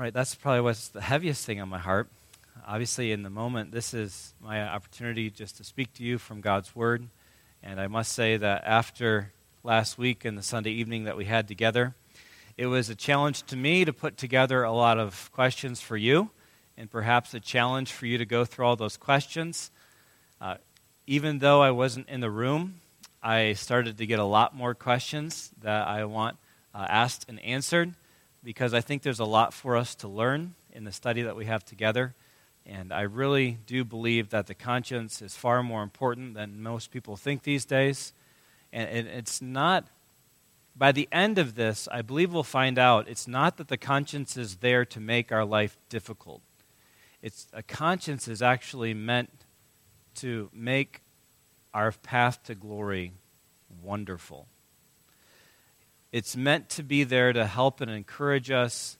right, that's probably what's the heaviest thing on my heart. Obviously, in the moment, this is my opportunity just to speak to you from God's Word. And I must say that after last week and the Sunday evening that we had together, it was a challenge to me to put together a lot of questions for you, and perhaps a challenge for you to go through all those questions. Uh, even though I wasn't in the room, I started to get a lot more questions that I want uh, asked and answered because I think there's a lot for us to learn in the study that we have together. And I really do believe that the conscience is far more important than most people think these days. And it's not, by the end of this, I believe we'll find out it's not that the conscience is there to make our life difficult. It's a conscience is actually meant to make our path to glory wonderful. It's meant to be there to help and encourage us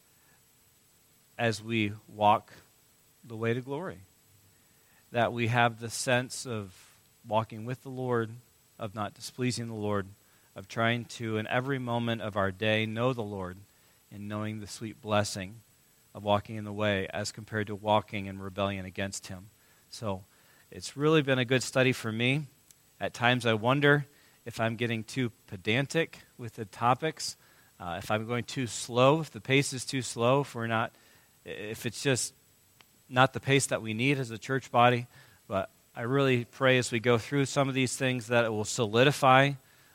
as we walk the way to glory. That we have the sense of walking with the Lord, of not displeasing the Lord, of trying to, in every moment of our day, know the Lord and knowing the sweet blessing of walking in the way as compared to walking in rebellion against Him. So it's really been a good study for me. At times I wonder if I'm getting too pedantic with the topics, uh, if I'm going too slow, if the pace is too slow, if we're not, if it's just not the pace that we need as a church body. But I really pray as we go through some of these things that it will solidify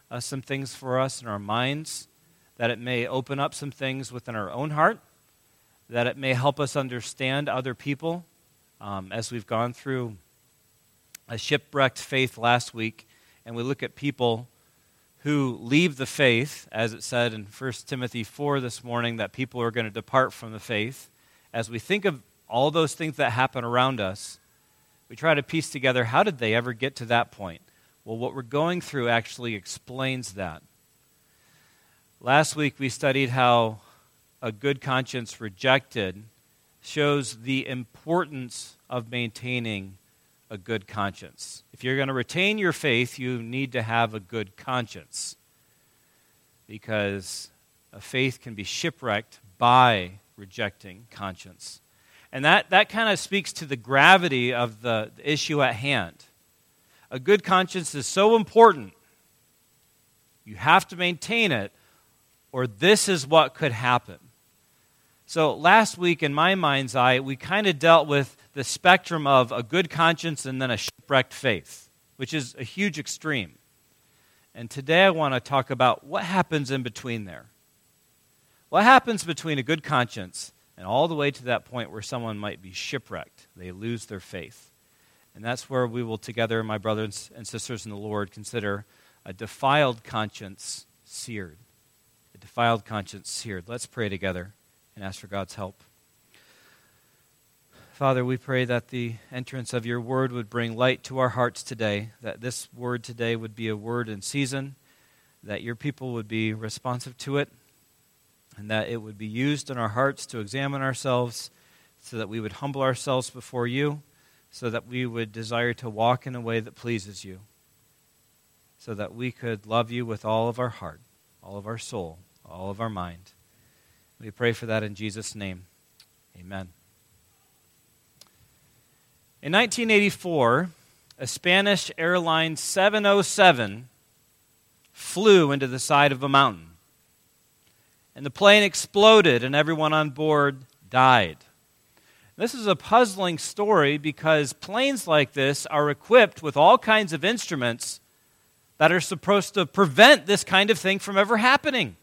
uh, some things for us in our minds, that it may open up some things within our own heart, that it may help us understand other people. Um, as we've gone through a shipwrecked faith last week, and we look at people who leave the faith, as it said in 1 Timothy 4 this morning, that people are going to depart from the faith. As we think of all those things that happen around us, we try to piece together how did they ever get to that point? Well, what we're going through actually explains that. Last week we studied how a good conscience rejected shows the importance of maintaining a good conscience. If you're going to retain your faith, you need to have a good conscience. Because a faith can be shipwrecked by rejecting conscience. And that, that kind of speaks to the gravity of the, the issue at hand. A good conscience is so important, you have to maintain it, or this is what could happen. So, last week, in my mind's eye, we kind of dealt with the spectrum of a good conscience and then a shipwrecked faith, which is a huge extreme. And today I want to talk about what happens in between there. What happens between a good conscience and all the way to that point where someone might be shipwrecked? They lose their faith. And that's where we will together, my brothers and sisters in the Lord, consider a defiled conscience seared. A defiled conscience seared. Let's pray together and ask for God's help. Father, we pray that the entrance of your word would bring light to our hearts today, that this word today would be a word in season, that your people would be responsive to it, and that it would be used in our hearts to examine ourselves so that we would humble ourselves before you, so that we would desire to walk in a way that pleases you, so that we could love you with all of our heart, all of our soul, all of our mind. We pray for that in Jesus' name. Amen. In 1984, a Spanish airline 707 flew into the side of a mountain. And the plane exploded, and everyone on board died. This is a puzzling story because planes like this are equipped with all kinds of instruments that are supposed to prevent this kind of thing from ever happening.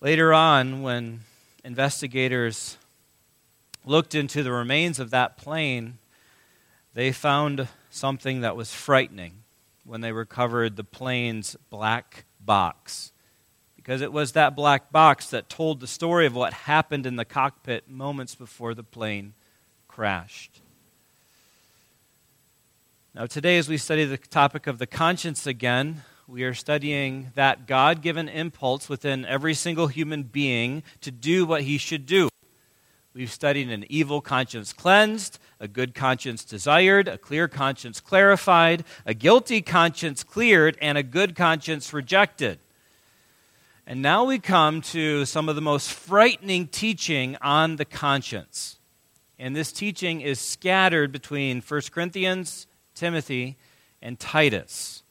Later on, when investigators looked into the remains of that plane, they found something that was frightening when they recovered the plane's black box. Because it was that black box that told the story of what happened in the cockpit moments before the plane crashed. Now, today, as we study the topic of the conscience again, we are studying that God given impulse within every single human being to do what he should do. We've studied an evil conscience cleansed, a good conscience desired, a clear conscience clarified, a guilty conscience cleared, and a good conscience rejected. And now we come to some of the most frightening teaching on the conscience. And this teaching is scattered between 1 Corinthians, Timothy, and Titus.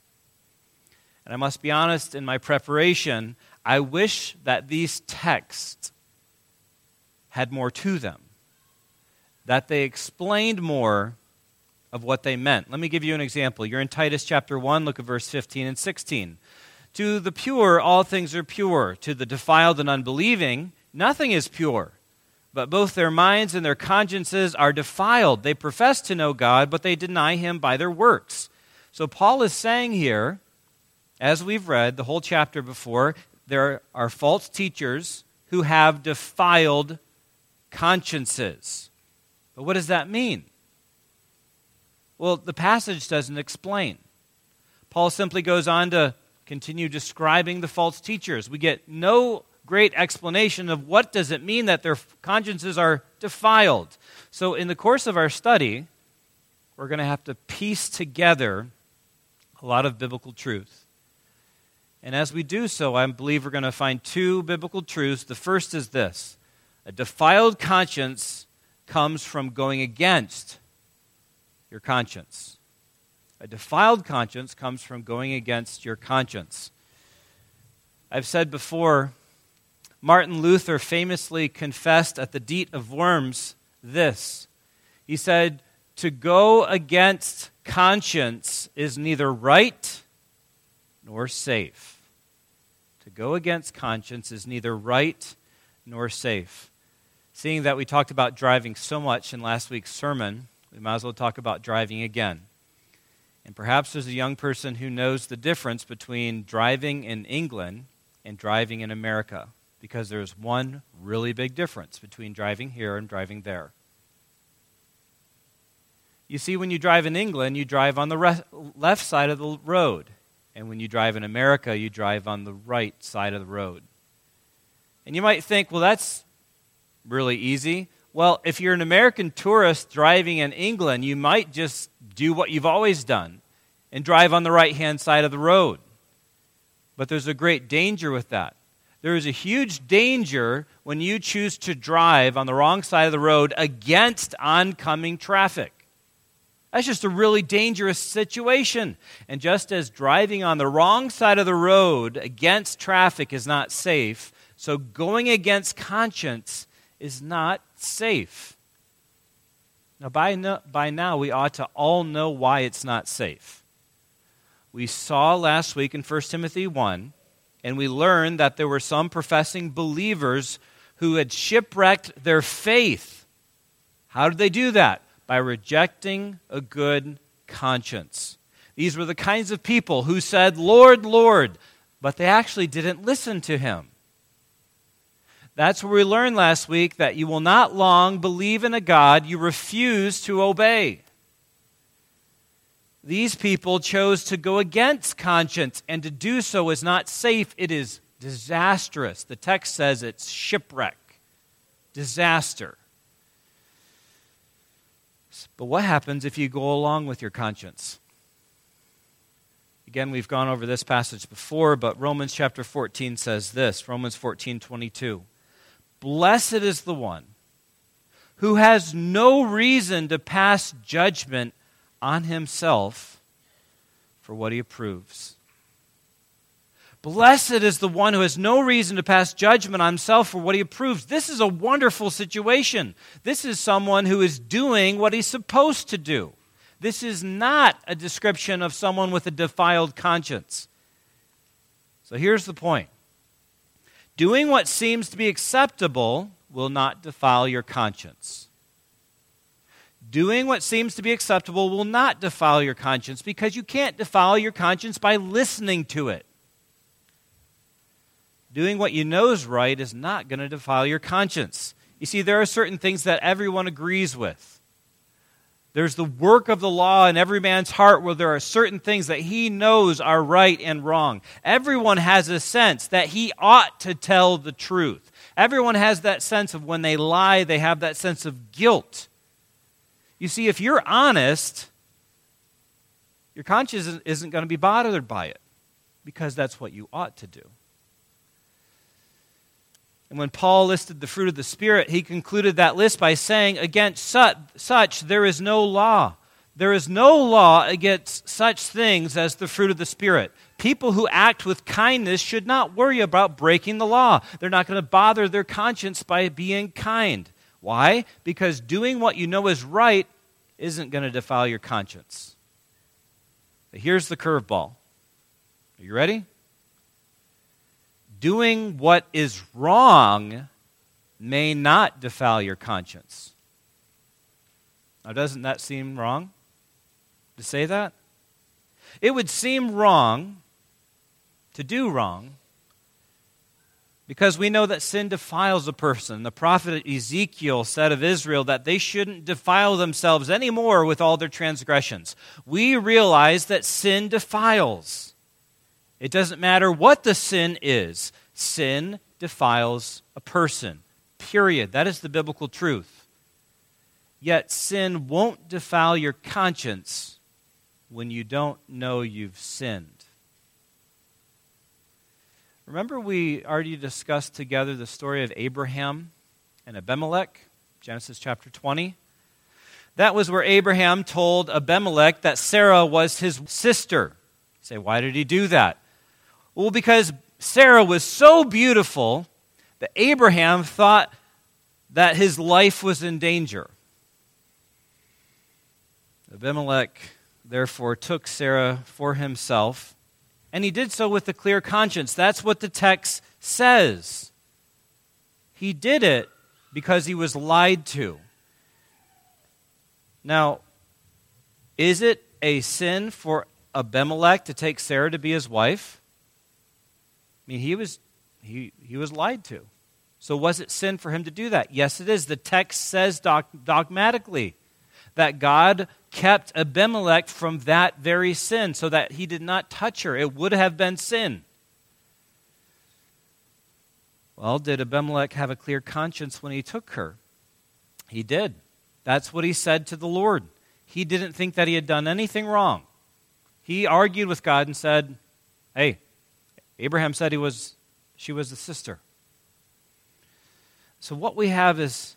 And I must be honest, in my preparation, I wish that these texts had more to them, that they explained more of what they meant. Let me give you an example. You're in Titus chapter 1, look at verse 15 and 16. To the pure, all things are pure. To the defiled and unbelieving, nothing is pure. But both their minds and their consciences are defiled. They profess to know God, but they deny Him by their works. So Paul is saying here, as we've read the whole chapter before, there are false teachers who have defiled consciences. But what does that mean? Well, the passage doesn't explain. Paul simply goes on to continue describing the false teachers. We get no great explanation of what does it mean that their consciences are defiled. So in the course of our study, we're going to have to piece together a lot of biblical truth. And as we do so, I believe we're going to find two biblical truths. The first is this a defiled conscience comes from going against your conscience. A defiled conscience comes from going against your conscience. I've said before, Martin Luther famously confessed at the Diet of Worms this. He said, To go against conscience is neither right nor safe. To go against conscience is neither right nor safe. Seeing that we talked about driving so much in last week's sermon, we might as well talk about driving again. And perhaps there's a young person who knows the difference between driving in England and driving in America, because there's one really big difference between driving here and driving there. You see, when you drive in England, you drive on the re- left side of the road. And when you drive in America, you drive on the right side of the road. And you might think, well, that's really easy. Well, if you're an American tourist driving in England, you might just do what you've always done and drive on the right hand side of the road. But there's a great danger with that. There is a huge danger when you choose to drive on the wrong side of the road against oncoming traffic. That's just a really dangerous situation. And just as driving on the wrong side of the road against traffic is not safe, so going against conscience is not safe. Now, by, no, by now, we ought to all know why it's not safe. We saw last week in 1 Timothy 1, and we learned that there were some professing believers who had shipwrecked their faith. How did they do that? By rejecting a good conscience. These were the kinds of people who said, Lord, Lord, but they actually didn't listen to him. That's where we learned last week that you will not long believe in a God you refuse to obey. These people chose to go against conscience, and to do so is not safe, it is disastrous. The text says it's shipwreck, disaster. But what happens if you go along with your conscience? Again, we've gone over this passage before, but Romans chapter 14 says this Romans 14 22. Blessed is the one who has no reason to pass judgment on himself for what he approves. Blessed is the one who has no reason to pass judgment on himself for what he approves. This is a wonderful situation. This is someone who is doing what he's supposed to do. This is not a description of someone with a defiled conscience. So here's the point Doing what seems to be acceptable will not defile your conscience. Doing what seems to be acceptable will not defile your conscience because you can't defile your conscience by listening to it. Doing what you know is right is not going to defile your conscience. You see, there are certain things that everyone agrees with. There's the work of the law in every man's heart where there are certain things that he knows are right and wrong. Everyone has a sense that he ought to tell the truth. Everyone has that sense of when they lie, they have that sense of guilt. You see, if you're honest, your conscience isn't going to be bothered by it because that's what you ought to do. And when Paul listed the fruit of the Spirit, he concluded that list by saying, Against such there is no law. There is no law against such things as the fruit of the Spirit. People who act with kindness should not worry about breaking the law. They're not going to bother their conscience by being kind. Why? Because doing what you know is right isn't going to defile your conscience. But here's the curveball. Are you ready? Doing what is wrong may not defile your conscience. Now, doesn't that seem wrong? to say that? It would seem wrong to do wrong because we know that sin defiles a person. The prophet Ezekiel said of Israel that they shouldn't defile themselves anymore with all their transgressions. We realize that sin defiles. It doesn't matter what the sin is, sin defiles a person. Period. That is the biblical truth. Yet sin won't defile your conscience when you don't know you've sinned. Remember, we already discussed together the story of Abraham and Abimelech, Genesis chapter 20. That was where Abraham told Abimelech that Sarah was his sister. You say, why did he do that? Well, because Sarah was so beautiful that Abraham thought that his life was in danger. Abimelech therefore took Sarah for himself, and he did so with a clear conscience. That's what the text says. He did it because he was lied to. Now, is it a sin for Abimelech to take Sarah to be his wife? I mean, he was, he, he was lied to. So, was it sin for him to do that? Yes, it is. The text says dogmatically that God kept Abimelech from that very sin so that he did not touch her. It would have been sin. Well, did Abimelech have a clear conscience when he took her? He did. That's what he said to the Lord. He didn't think that he had done anything wrong. He argued with God and said, Hey, Abraham said he was, she was the sister. So, what we have is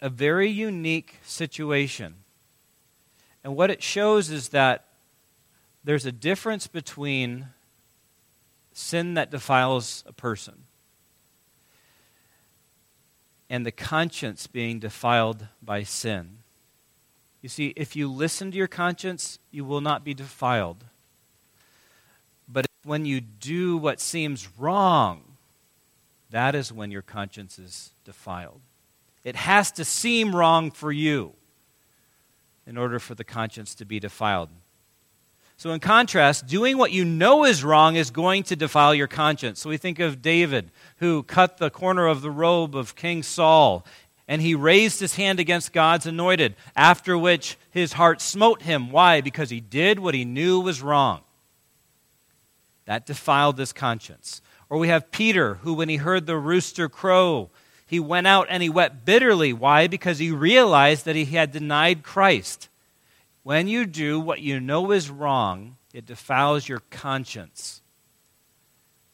a very unique situation and what it shows is that there's a difference between sin that defiles a person and the conscience being defiled by sin. You see, if you listen to your conscience, you will not be defiled. When you do what seems wrong, that is when your conscience is defiled. It has to seem wrong for you in order for the conscience to be defiled. So, in contrast, doing what you know is wrong is going to defile your conscience. So, we think of David, who cut the corner of the robe of King Saul, and he raised his hand against God's anointed, after which his heart smote him. Why? Because he did what he knew was wrong. That defiled his conscience. Or we have Peter, who, when he heard the rooster crow, he went out and he wept bitterly. Why? Because he realized that he had denied Christ. When you do what you know is wrong, it defiles your conscience.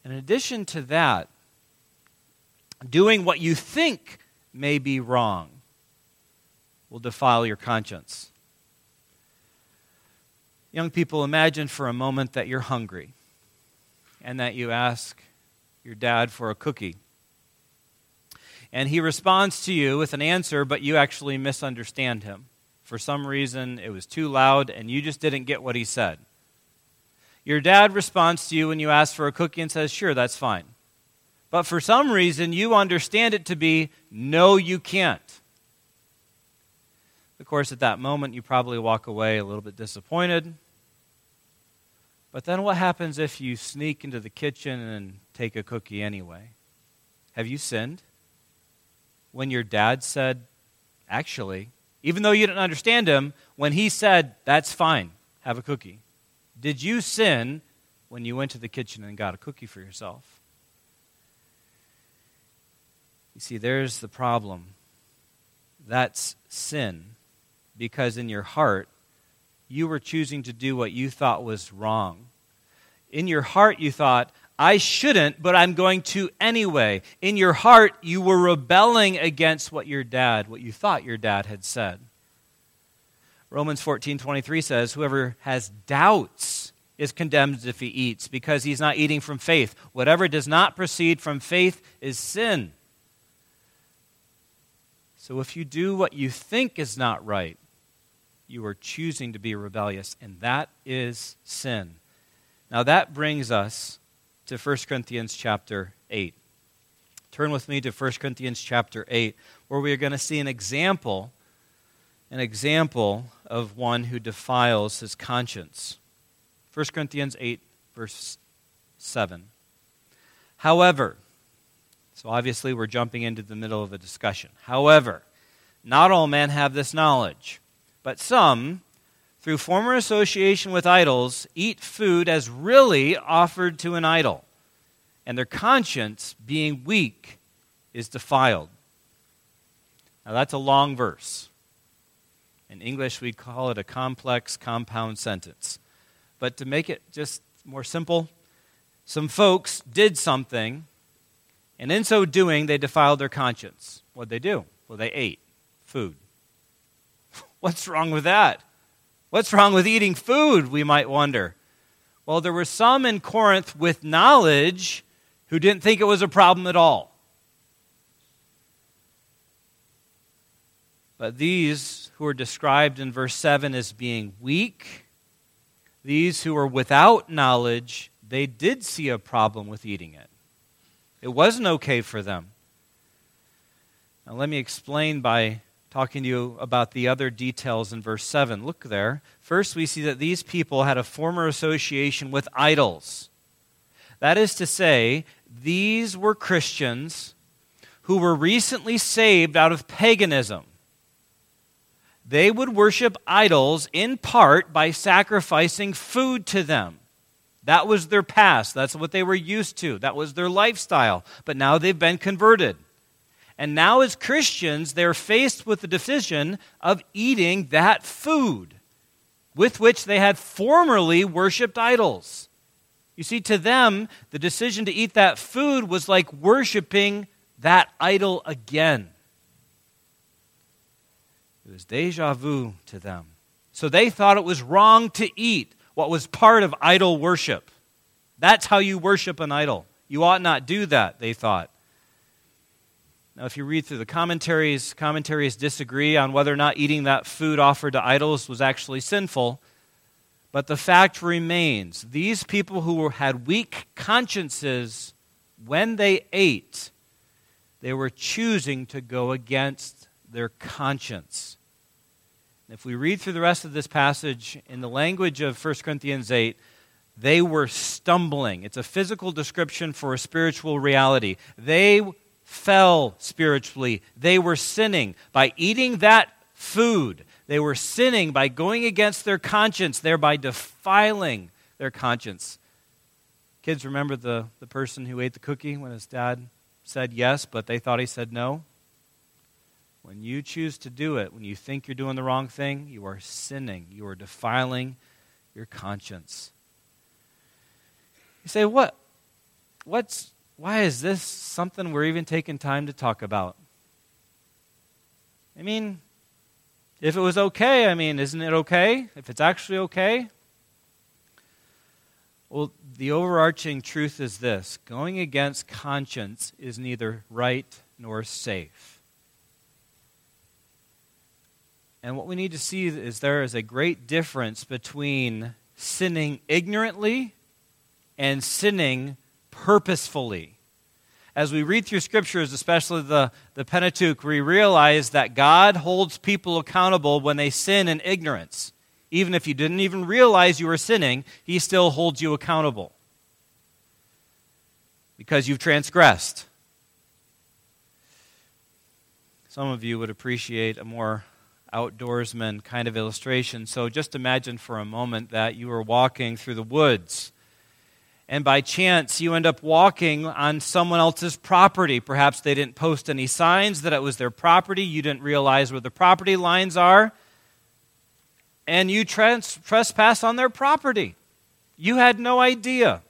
In addition to that, doing what you think may be wrong will defile your conscience. Young people, imagine for a moment that you're hungry and that you ask your dad for a cookie and he responds to you with an answer, but you actually misunderstand him. For some reason, it was too loud, and you just didn't get what he said. Your dad responds to you when you ask for a cookie and says, Sure, that's fine. But for some reason, you understand it to be, No, you can't. Of course, at that moment, you probably walk away a little bit disappointed. But then what happens if you sneak into the kitchen and take a cookie anyway? Have you sinned? when your dad said, actually, even though you didn't understand him, when he said, that's fine, have a cookie? Did you sin when you went to the kitchen and got a cookie for yourself? You see, there's the problem. That's sin, because in your heart, you were choosing to do what you thought was wrong. In your heart, you thought, I shouldn't, but I'm going to anyway. In your heart, you were rebelling against what your dad, what you thought your dad had said. Romans 14:23 says, "Whoever has doubts is condemned if he eats, because he's not eating from faith. Whatever does not proceed from faith is sin." So if you do what you think is not right, you are choosing to be rebellious, and that is sin. Now that brings us to 1 Corinthians chapter 8. Turn with me to 1 Corinthians chapter 8, where we are going to see an example, an example of one who defiles his conscience. 1 Corinthians 8, verse 7. However, so obviously we're jumping into the middle of a discussion. However, not all men have this knowledge, but some through former association with idols, eat food as really offered to an idol, and their conscience, being weak, is defiled. Now, that's a long verse. In English, we call it a complex compound sentence. But to make it just more simple, some folks did something, and in so doing, they defiled their conscience. What'd they do? Well, they ate food. What's wrong with that? What's wrong with eating food, we might wonder? Well, there were some in Corinth with knowledge who didn't think it was a problem at all. But these who are described in verse 7 as being weak, these who were without knowledge, they did see a problem with eating it. It wasn't okay for them. Now, let me explain by talking to you about the other details in verse 7. Look there. First, we see that these people had a former association with idols. That is to say, these were Christians who were recently saved out of paganism. They would worship idols in part by sacrificing food to them. That was their past. That's what they were used to. That was their lifestyle. But now they've been converted. And now, as Christians, they're faced with the decision of eating that food with which they had formerly worshiped idols. You see, to them, the decision to eat that food was like worshiping that idol again. It was deja vu to them. So they thought it was wrong to eat what was part of idol worship. That's how you worship an idol. You ought not do that, they thought. Now, if you read through the commentaries, commentaries disagree on whether or not eating that food offered to idols was actually sinful. But the fact remains these people who had weak consciences when they ate, they were choosing to go against their conscience. If we read through the rest of this passage in the language of 1 Corinthians 8, they were stumbling. It's a physical description for a spiritual reality. They fell spiritually. They were sinning by eating that food. They were sinning by going against their conscience, thereby defiling their conscience. Kids, remember the, the person who ate the cookie when his dad said yes, but they thought he said no? When you choose to do it, when you think you're doing the wrong thing, you are sinning. You are defiling your conscience. You say, what? What's why is this something we're even taking time to talk about? I mean, if it was okay, I mean, isn't it okay? If it's actually okay? Well, the overarching truth is this going against conscience is neither right nor safe. And what we need to see is there is a great difference between sinning ignorantly and sinning purposefully. As we read through scriptures, especially the, the Pentateuch, we realize that God holds people accountable when they sin in ignorance. Even if you didn't even realize you were sinning, He still holds you accountable because you've transgressed. Some of you would appreciate a more outdoorsman kind of illustration. So just imagine for a moment that you were walking through the woods and by chance you end up walking on someone else's property. Perhaps they didn't post any signs that it was their property, you didn't realize where the property lines are, and you trans- trespass on their property. You had no idea.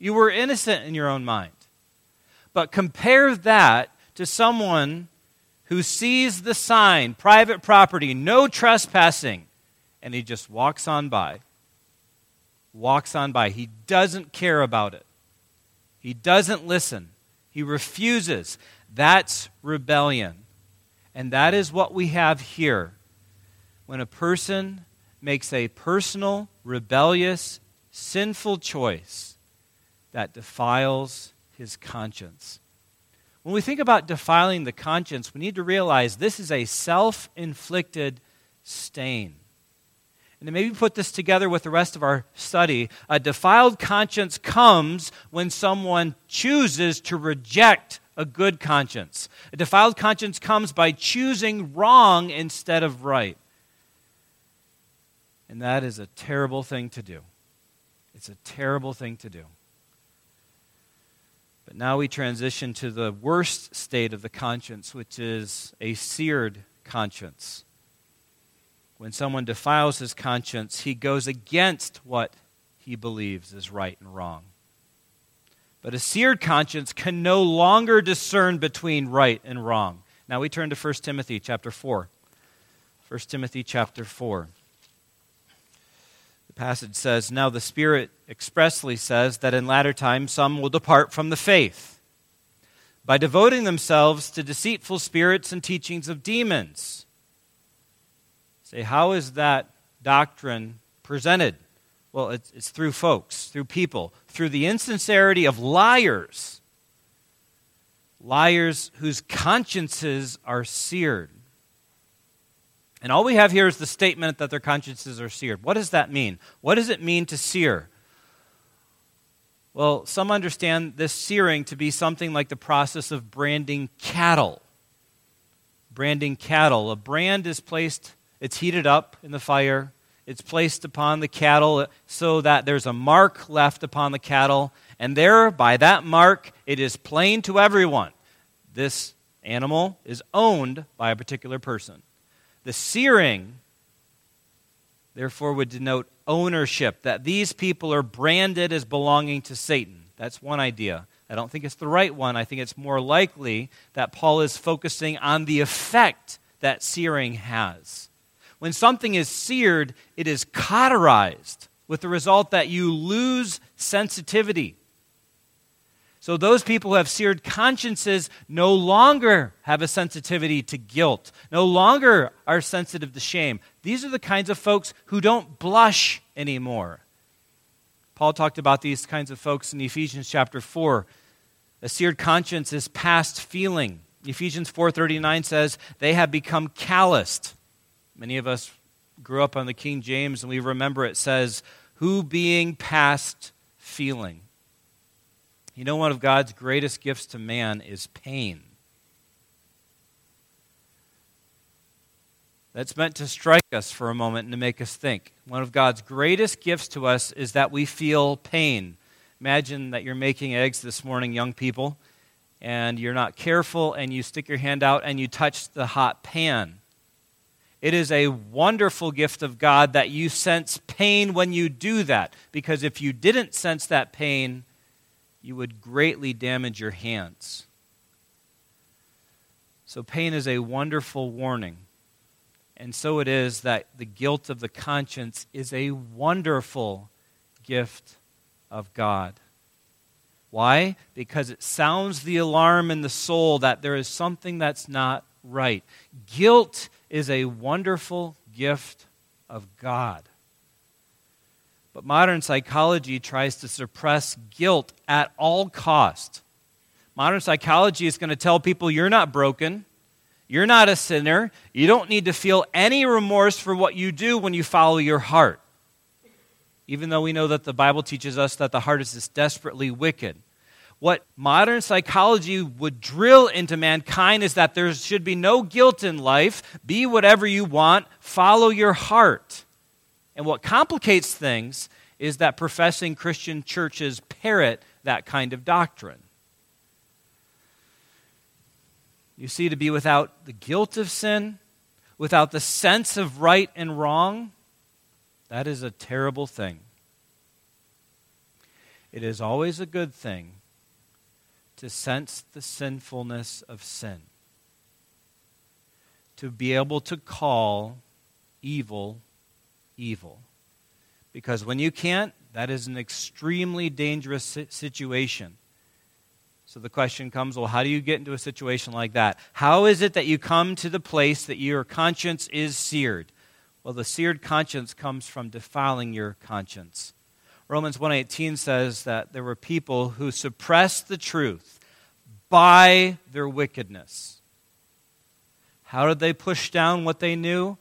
You were innocent in your own mind. But compare that to someone who sees the sign, private property, no trespassing, and he just walks on by. Walks on by. He doesn't care about it. He doesn't listen. He refuses. That's rebellion. And that is what we have here. When a person makes a personal, rebellious, sinful choice that defiles his conscience. When we think about defiling the conscience, we need to realize this is a self inflicted stain. And maybe put this together with the rest of our study, a defiled conscience comes when someone chooses to reject a good conscience. A defiled conscience comes by choosing wrong instead of right. And that is a terrible thing to do. It's a terrible thing to do. But now we transition to the worst state of the conscience, which is a seared conscience. When someone defiles his conscience, he goes against what he believes is right and wrong. But a seared conscience can no longer discern between right and wrong. Now we turn to 1 Timothy chapter 4. 1 Timothy chapter 4 The passage says, Now the Spirit expressly says that in latter times some will depart from the faith by devoting themselves to deceitful spirits and teachings of demons. Say, how is that doctrine presented? Well, it's, it's through folks, through people, through the insincerity of liars. Liars whose consciences are seared. And all we have here is the statement that their consciences are seared. What does that mean? What does it mean to sear? Well, some understand this searing to be something like the process of branding cattle. Branding cattle. A brand is placed, it's heated up in the fire, it's placed upon the cattle so that there's a mark left upon the cattle, and there, by that mark, it is plain to everyone this animal is owned by a particular person. The searing, therefore, would denote ownership, that these people are branded as belonging to Satan. That's one idea. I don't think it's the right one. I think it's more likely that Paul is focusing on the effect that searing has. When something is seared, it is cauterized, with the result that you lose sensitivity. So, those people who have seared consciences no longer have a sensitivity to guilt, no longer are sensitive to shame. These are the kinds of folks who don't blush anymore. Paul talked about these kinds of folks in Ephesians chapter 4. A seared conscience is past feeling. Ephesians 4:39 says they have become calloused. Many of us grew up on the King James and we remember it says who being past feeling. You know, one of God's greatest gifts to man is pain. That's meant to strike us for a moment and to make us think. One of God's greatest gifts to us is that we feel pain. Imagine that you're making eggs this morning, young people, and you're not careful and you stick your hand out and you touch the hot pan. It is a wonderful gift of God that you sense pain when you do that, because if you didn't sense that pain, you would greatly damage your hands. So, pain is a wonderful warning. And so it is that the guilt of the conscience is a wonderful gift of God. Why? Because it sounds the alarm in the soul that there is something that's not right. Guilt is a wonderful gift of God. But modern psychology tries to suppress guilt at all cost. Modern psychology is going to tell people you're not broken. You're not a sinner. You don't need to feel any remorse for what you do when you follow your heart. Even though we know that the Bible teaches us that the heart is desperately wicked. What modern psychology would drill into mankind is that there should be no guilt in life. Be whatever you want, follow your heart. And what complicates things is that professing Christian churches parrot that kind of doctrine. You see, to be without the guilt of sin, without the sense of right and wrong, that is a terrible thing. It is always a good thing to sense the sinfulness of sin, to be able to call evil evil. Because when you can't, that is an extremely dangerous situation. So the question comes well, how do you get into a situation like that? How is it that you come to the place that your conscience is seared? Well, the seared conscience comes from defiling your conscience. Romans 1:18 says that there were people who suppressed the truth by their wickedness. How did they push down what they knew?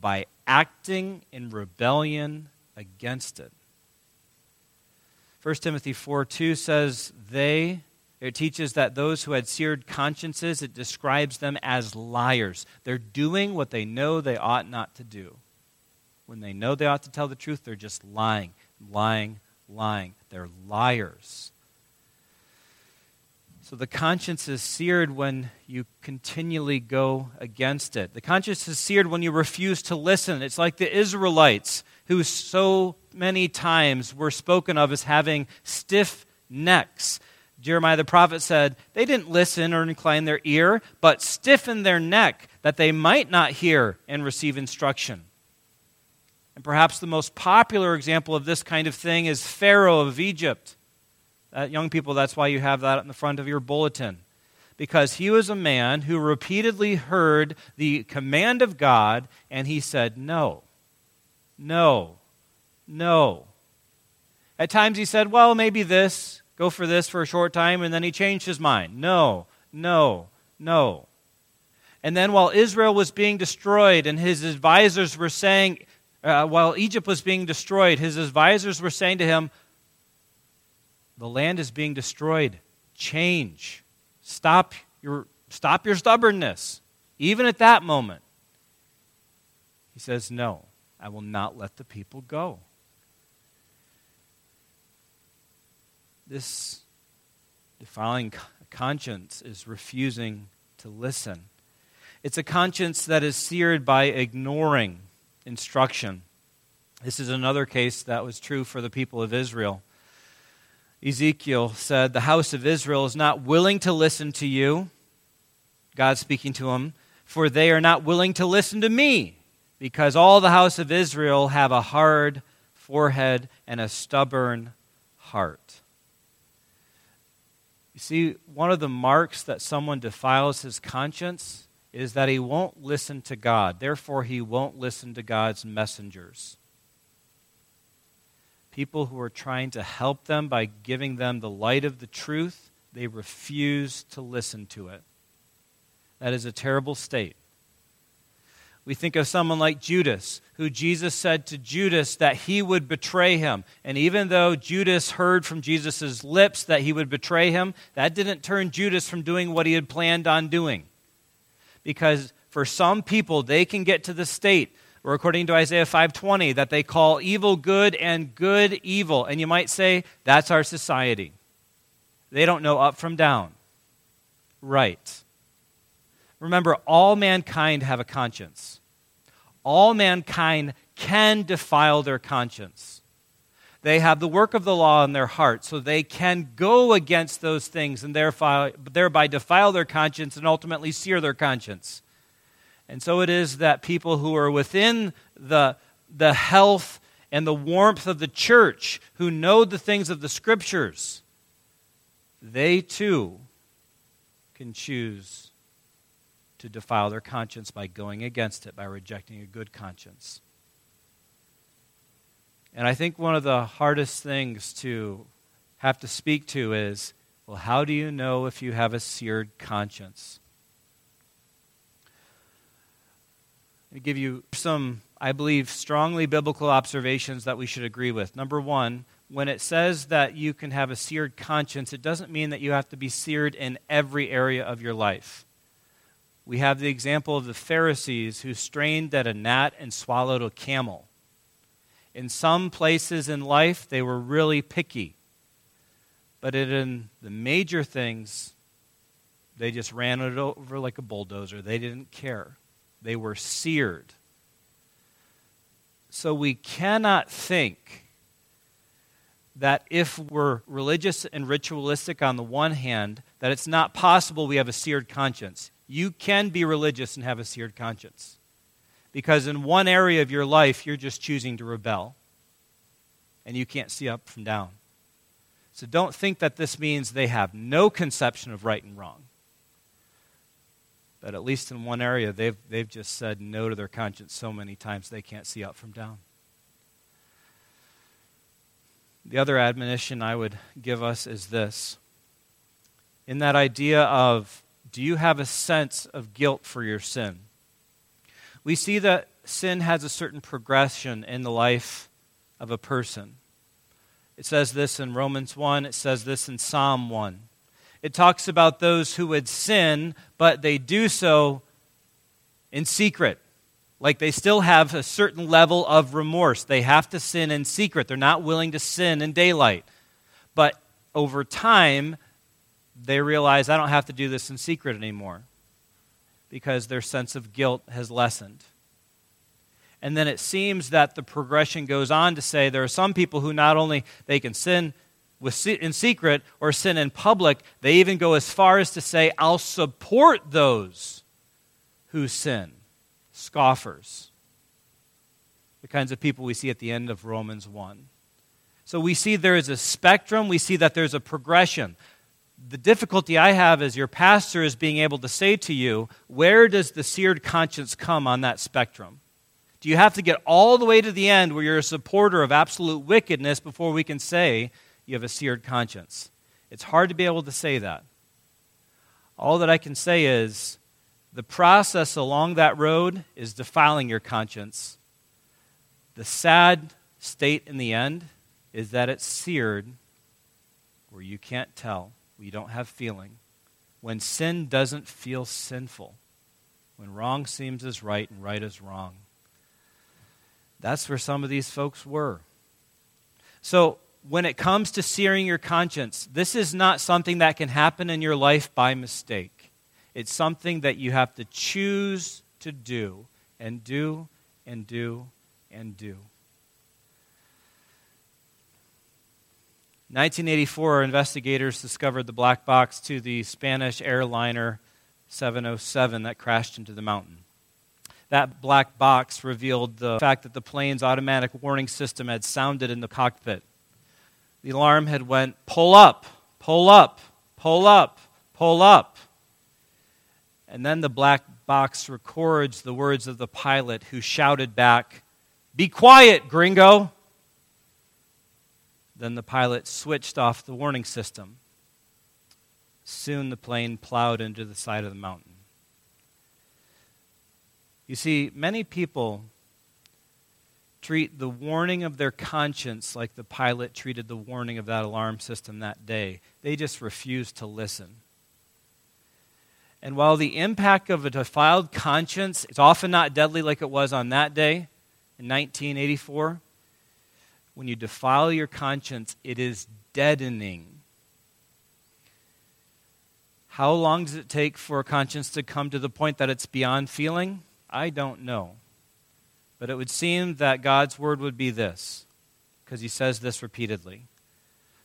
By acting in rebellion against it. 1 Timothy 4 2 says, They, it teaches that those who had seared consciences, it describes them as liars. They're doing what they know they ought not to do. When they know they ought to tell the truth, they're just lying, lying, lying. They're liars. So the conscience is seared when you continually go against it. The conscience is seared when you refuse to listen. It's like the Israelites, who so many times were spoken of as having stiff necks. Jeremiah the prophet said, They didn't listen or incline their ear, but stiffened their neck that they might not hear and receive instruction. And perhaps the most popular example of this kind of thing is Pharaoh of Egypt. Uh, young people, that's why you have that in the front of your bulletin. Because he was a man who repeatedly heard the command of God and he said, No, no, no. At times he said, Well, maybe this, go for this for a short time, and then he changed his mind. No, no, no. And then while Israel was being destroyed and his advisors were saying, uh, while Egypt was being destroyed, his advisors were saying to him, the land is being destroyed. Change. Stop your, stop your stubbornness. Even at that moment. He says, No, I will not let the people go. This defiling conscience is refusing to listen. It's a conscience that is seared by ignoring instruction. This is another case that was true for the people of Israel. Ezekiel said, The house of Israel is not willing to listen to you. God speaking to him, for they are not willing to listen to me, because all the house of Israel have a hard forehead and a stubborn heart. You see, one of the marks that someone defiles his conscience is that he won't listen to God. Therefore, he won't listen to God's messengers people who are trying to help them by giving them the light of the truth, they refuse to listen to it. That is a terrible state. We think of someone like Judas, who Jesus said to Judas that he would betray him. And even though Judas heard from Jesus' lips that he would betray him, that didn't turn Judas from doing what he had planned on doing. Because for some people, they can get to the state or according to Isaiah 5:20 that they call evil good and good evil. And you might say that's our society. They don't know up from down. Right. Remember all mankind have a conscience. All mankind can defile their conscience. They have the work of the law in their heart, so they can go against those things and thereby defile their conscience and ultimately sear their conscience. And so it is that people who are within the, the health and the warmth of the church, who know the things of the scriptures, they too can choose to defile their conscience by going against it, by rejecting a good conscience. And I think one of the hardest things to have to speak to is well, how do you know if you have a seared conscience? Let me give you some, I believe, strongly biblical observations that we should agree with. Number one, when it says that you can have a seared conscience, it doesn't mean that you have to be seared in every area of your life. We have the example of the Pharisees who strained at a gnat and swallowed a camel. In some places in life, they were really picky. But in the major things, they just ran it over like a bulldozer. They didn't care they were seared. So we cannot think that if we're religious and ritualistic on the one hand, that it's not possible we have a seared conscience. You can be religious and have a seared conscience. Because in one area of your life, you're just choosing to rebel. And you can't see up from down. So don't think that this means they have no conception of right and wrong. But at least in one area, they've, they've just said no to their conscience so many times they can't see up from down. The other admonition I would give us is this in that idea of do you have a sense of guilt for your sin? We see that sin has a certain progression in the life of a person. It says this in Romans 1, it says this in Psalm 1. It talks about those who would sin, but they do so in secret. Like they still have a certain level of remorse. They have to sin in secret. They're not willing to sin in daylight. But over time, they realize I don't have to do this in secret anymore because their sense of guilt has lessened. And then it seems that the progression goes on to say there are some people who not only they can sin with, in secret or sin in public, they even go as far as to say, I'll support those who sin scoffers, the kinds of people we see at the end of Romans 1. So we see there is a spectrum, we see that there's a progression. The difficulty I have as your pastor is being able to say to you, where does the seared conscience come on that spectrum? Do you have to get all the way to the end where you're a supporter of absolute wickedness before we can say you have a seared conscience? It's hard to be able to say that. All that I can say is the process along that road is defiling your conscience. The sad state in the end is that it's seared where you can't tell, you don't have feeling. When sin doesn't feel sinful, when wrong seems as right and right as wrong. That's where some of these folks were. So, when it comes to searing your conscience, this is not something that can happen in your life by mistake. It's something that you have to choose to do and do and do and do. 1984, investigators discovered the black box to the Spanish airliner 707 that crashed into the mountain. That black box revealed the fact that the plane's automatic warning system had sounded in the cockpit. The alarm had went pull up, pull up, pull up, pull up. And then the black box records the words of the pilot who shouted back, Be quiet, gringo! Then the pilot switched off the warning system. Soon the plane plowed into the side of the mountain. You see, many people treat the warning of their conscience like the pilot treated the warning of that alarm system that day. They just refuse to listen. And while the impact of a defiled conscience is often not deadly like it was on that day in 1984, when you defile your conscience, it is deadening. How long does it take for a conscience to come to the point that it's beyond feeling? I don't know. But it would seem that God's word would be this, because he says this repeatedly.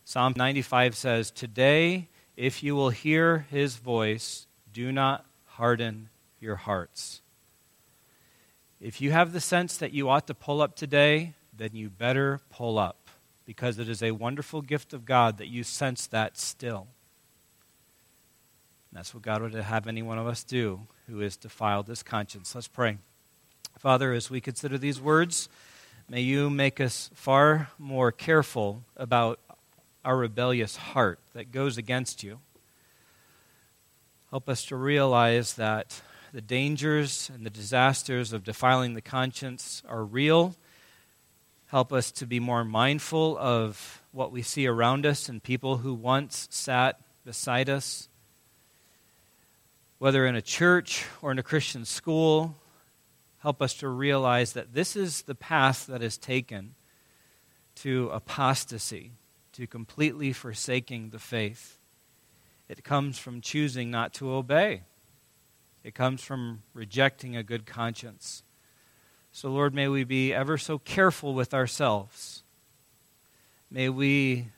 Psalm 95 says, Today, if you will hear his voice, do not harden your hearts. If you have the sense that you ought to pull up today, then you better pull up because it is a wonderful gift of God that you sense that still. And that's what God would have any one of us do who is defiled this conscience. Let's pray. Father, as we consider these words, may you make us far more careful about our rebellious heart that goes against you. Help us to realize that the dangers and the disasters of defiling the conscience are real. Help us to be more mindful of what we see around us and people who once sat beside us, whether in a church or in a Christian school. Help us to realize that this is the path that is taken to apostasy, to completely forsaking the faith. It comes from choosing not to obey. It comes from rejecting a good conscience. So, Lord, may we be ever so careful with ourselves. May we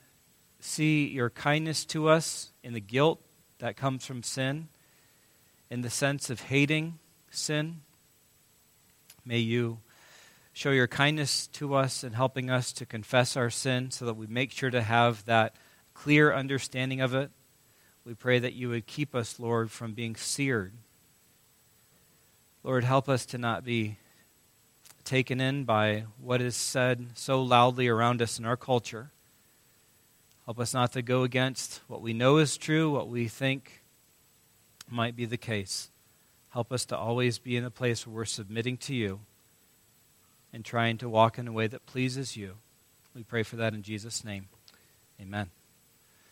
see your kindness to us in the guilt that comes from sin, in the sense of hating sin. May you show your kindness to us in helping us to confess our sin so that we make sure to have that clear understanding of it. We pray that you would keep us, Lord, from being seared. Lord, help us to not be taken in by what is said so loudly around us in our culture. Help us not to go against what we know is true, what we think might be the case. Help us to always be in a place where we're submitting to you and trying to walk in a way that pleases you. We pray for that in Jesus' name. Amen.